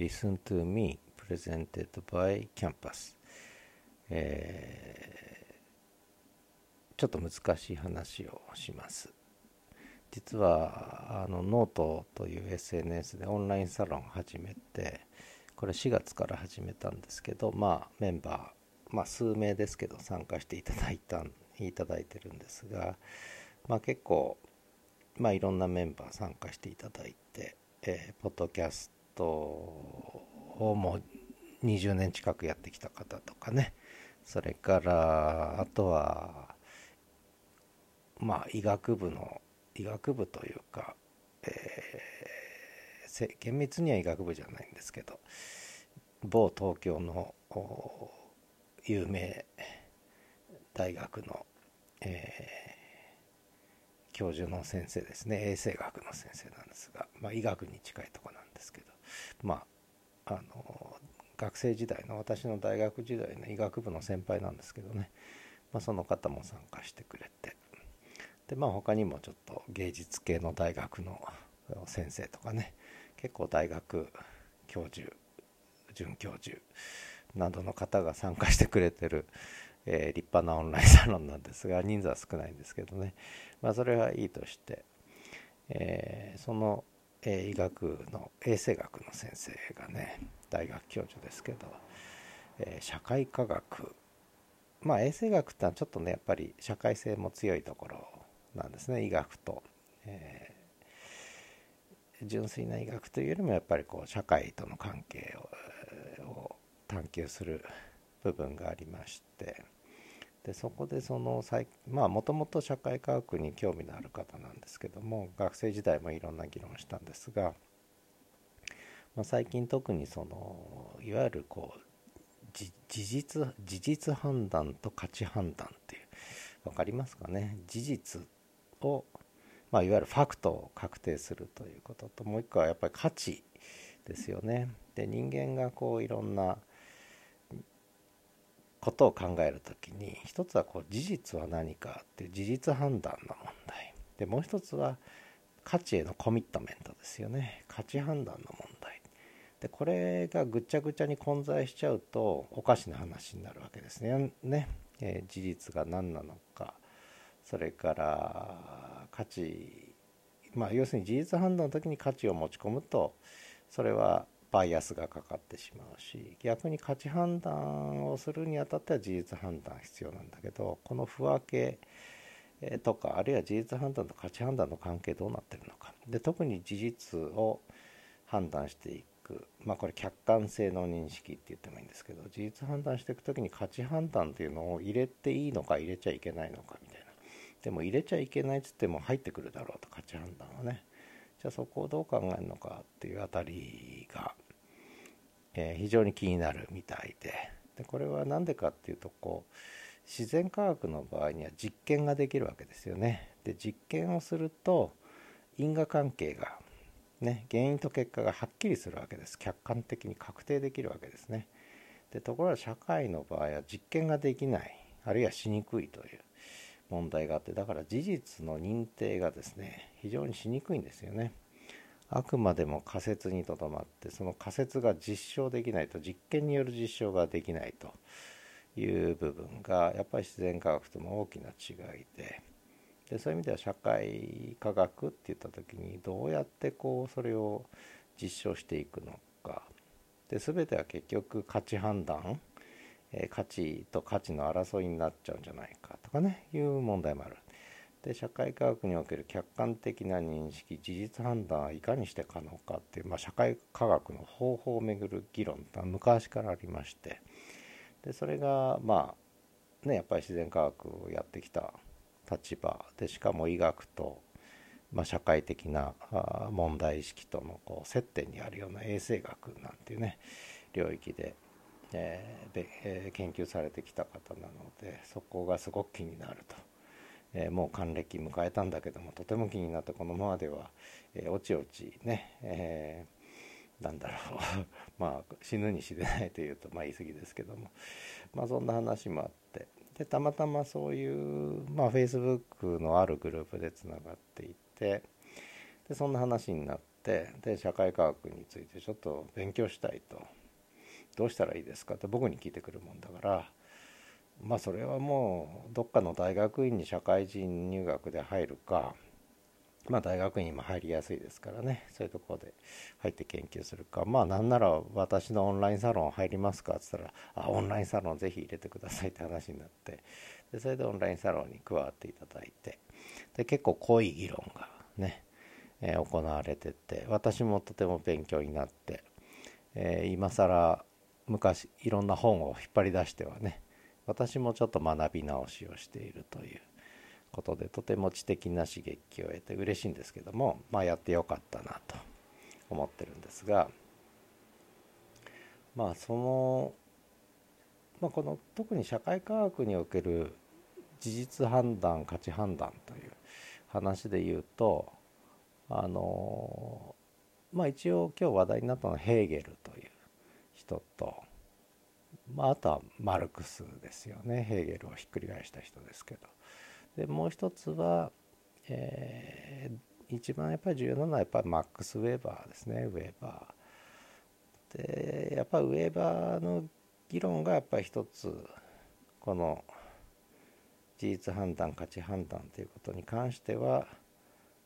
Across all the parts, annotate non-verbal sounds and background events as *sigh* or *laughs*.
Listen to Me Presented by Campus、えー、ちょっと難しい話をします。実はあのノートという SNS でオンラインサロン始めてこれ4月から始めたんですけどまあメンバー、まあ、数名ですけど参加していただいたいただいてるんですが、まあ、結構、まあ、いろんなメンバー参加していただいて、えー、ポッドキャストをもう20年近くやってきた方とかね。それからあとはまあ医学部の医学部というか、えー、厳密には医学部じゃないんですけど某東京の有名大学の、えー、教授の先生ですね。衛生学の先生なんですが、まあ、医学に近いとこなんですけど。まああの学生時代の私の大学時代の医学部の先輩なんですけどね、まあ、その方も参加してくれて。でまあ他にもちょっと芸術系の大学の先生とかね。結構大学教授准教授などの方が参加してくれてる、えー、立派なオンラインサロンなんですが人数は少ないんですけどね。まあそれはいいとして、えー、その、え、医学の衛生学の先生がね大学教授ですけど、え社会科学。まあ衛生学ってのはちょっとねやっぱり社会性も強いところなんですね医学と、え純粋な医学というよりもやっぱりこう社会との関係を探求する部分がありまして。でそこでそのまあもともと社会科学に興味のある方なんですけども学生時代もいろんな議論したんですが、まあ、最近特にそのいわゆるこう事実事実判断と価値判断っていう分かりますかね？事実を、まあ、いわゆるファクトを確定するということともう一個はやっぱり価値ですよね。で人間がこういろんなことを考える時に一つはこう事実は何かっていう事実判断の問題。でもう一つは価値へのコミットメントですよね。価値判断の問題。でこれがぐちゃぐちゃに混在しちゃうとおかしな話になるわけですね。ね、えー、事実が何なのか。それから価値。まあ要するに事実判断の時に価値を持ち込むとそれはバイアスがかかってしまうし逆に価値判断をするにあたっては事実判断必要なんだけどこの不分けとかあるいは事実判断と価値判断の関係どうなってるのか。で特に事実を判断していく。まあこれ客観性の認識って言ってもいいんですけど事実判断していく時に価値判断っていうのを入れていいのか入れちゃいけないのかみたいな。でも入れちゃいけないっつっても入ってくるだろうと価値判断はね。じゃあそこをどう考えるのかっていうあたりが、え、非常に気になるみたいででこれは何でかっていうとこう自然科学の場合には実験ができるわけですよね。で実験をすると因果関係がね原因と結果がはっきりするわけです客観的に確定できるわけですね。でところが社会の場合は実験ができないあるいはしにくいという問題があってだから事実の認定がですね非常にしにくいんですよね。あくまでも仮説にとどまってその仮説が実証できないと実験による実証ができないという部分がやっぱり自然科学との大きな違いででそういう意味では社会科学って言った時にどうやってこうそれを実証していくのかで全ては結局価値判断え価値と価値の争いになっちゃうんじゃないかとかねいう問題もある。で社会科学における客観的な認識事実判断はいかにして可能かっていう、まあ、社会科学の方法をめぐる議論って昔からありまして。でそれがまあねやっぱり自然科学をやってきた立場。でしかも医学と、まあ、社会的な問題意識とのこう接点にあるような衛生学なんていうね領域でえ、で、えー、研究されてきた方なのでそこがすごく気になると、えー、もう還暦迎えたんだけどもとても気になってこのままでは、えおちおちね、えなんだろう。*laughs* まあ死ぬに死ねないというとまあ言い過ぎですけども。まあそんな話もあって。でたまたまそういうまあ Facebook のあるグループでつながっていてでそんな話になってで社会科学についてちょっと勉強したいと。どうしたらいいですか？って僕に聞いてくるもんだからまあそれはもうどっかの大学院に社会人入学で入るかまあ大学院も入りやすいですからね。そういうところで入って研究するか。まあなんなら私のオンラインサロン入りますか？っつったらあオンラインサロンぜひ入れてくださいって話になって。でそれでオンラインサロンに加わっていただいて。で結構濃い議論がね、えー、行われてて私もとても勉強になって、えー、今更昔いろんな本を引っ張り出してはね私もちょっと学び直しをしているということでとても知的な刺激を得て嬉しいんですけどもまあやってよかったなと思ってるんですがまあその、まあ、この特に社会科学における事実判断価値判断という話で言うとあのまあ一応今日話題になったのはヘーゲルという人とまあ、あとはマルクスですよね。ヘーゲルをひっくり返した人ですけど。でもう一つは、えー、一番やっぱり重要なのはやっぱりマックス・ウェーバーですね。ウェーバー。でやっぱウェーバーの議論がやっぱり一つこの事実判断価値判断ということに関しては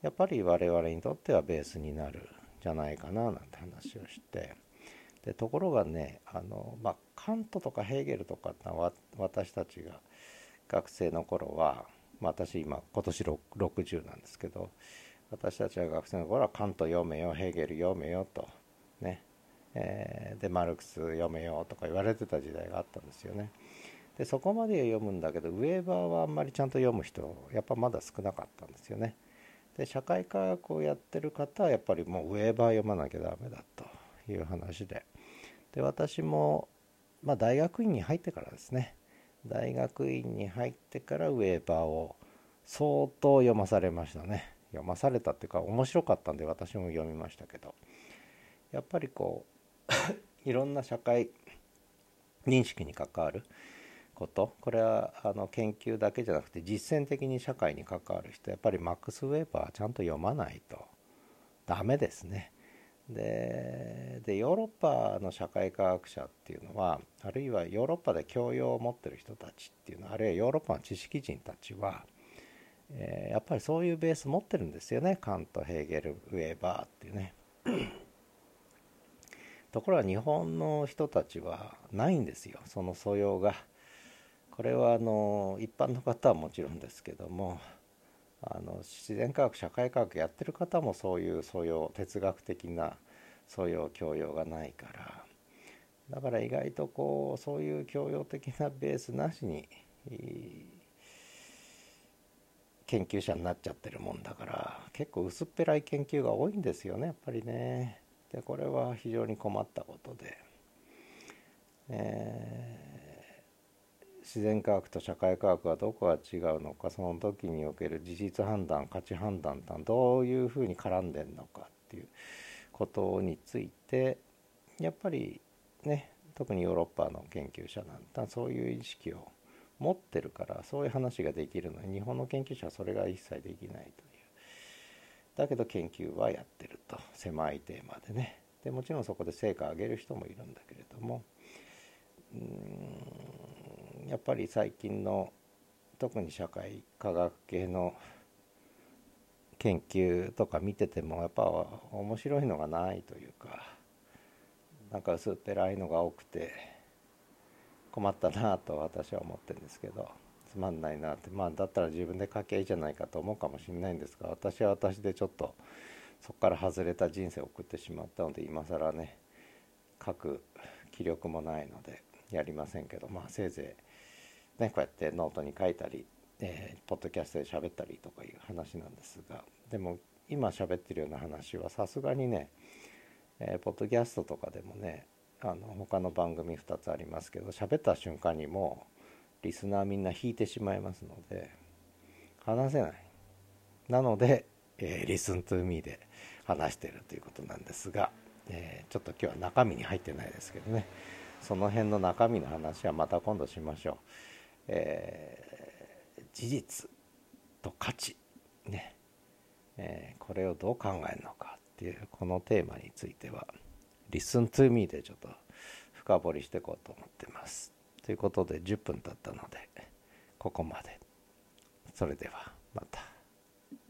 やっぱり我々にとってはベースになるんじゃないかななんて話をして。でところがねあの、まあ、カントとかヘーゲルとか私たちが学生の頃は、まあ、私今今年60なんですけど私たちが学生の頃はカント読めよヘーゲル読めよとね、えー、でマルクス読めよとか言われてた時代があったんですよね。でそこまで読むんだけどウェーバーはあんまりちゃんと読む人やっぱまだ少なかったんですよね。で社会科学をやってる方はやっぱりもうウェーバー読まなきゃダメだという話でで私も、まあ、大学院に入ってからですね。大学院に入ってからウェーバーを相当読まされましたね。読まされたっていうか面白かったんで私も読みましたけど。やっぱりこう *laughs* いろんな社会認識に関わること。これはあの研究だけじゃなくて実践的に社会に関わる人。やっぱりマックス・ウェーバーちゃんと読まないとダメですね。ででヨーロッパの社会科学者っていうのはあるいはヨーロッパで教養を持ってる人たちっていうのはあるいはヨーロッパの知識人たちは、えー、やっぱりそういうベース持ってるんですよねカントヘーゲルウェーバーっていうね。*clears throat* ところが日本の人たちはないんですよその素養が。これはあの一般の方はもちろんですけどもあの自然科学社会科学やってる方もそういう素養哲学的な素養教養がないからだから意外とこうそういう教養的なベースなしに研究者になっちゃってるもんだから結構薄っぺらい研究が多いんですよねやっぱりね。でこれは非常に困ったことで。えー自然科学と社会科学はどこが違うのかその時における事実判断価値判断とはどういうふうに絡んでんのかっていうことについてやっぱりね特にヨーロッパの研究者なんだそういう意識を持ってるからそういう話ができるのに日本の研究者はそれが一切できないという。だけど研究はやってると狭いテーマでね。でもちろんそこで成果を上げる人もいるんだけれどもうんやっぱり最近の特に社会科学系の研究とか見ててもやっぱ面白いのがないというかなんか薄っぺらいのが多くて困ったなと私は思ってるんですけどつまんないなってまあだったら自分で書きゃいいじゃないかと思うかもしれないんですが私は私でちょっとそこから外れた人生を送ってしまったので今更ね書く気力もないのでやりませんけどまあせいぜいね、こうやってノートに書いたり、えー、ポッドキャストで喋ったりとかいう話なんですがでも今喋ってるような話はさすがにね、えー、ポッドキャストとかでもねあの他の番組2つありますけど喋った瞬間にもうリスナーみんな引いてしまいますので話せないなので、えー、リスントゥーミーで話してるということなんですが、えー、ちょっと今日は中身に入ってないですけどねその辺の中身の話はまた今度しましょう。えー、事実と価値ね、えー、これをどう考えるのかっていうこのテーマについては「Listen to me」でちょっと深掘りしていこうと思ってます。ということで10分経ったのでここまで。それではまた。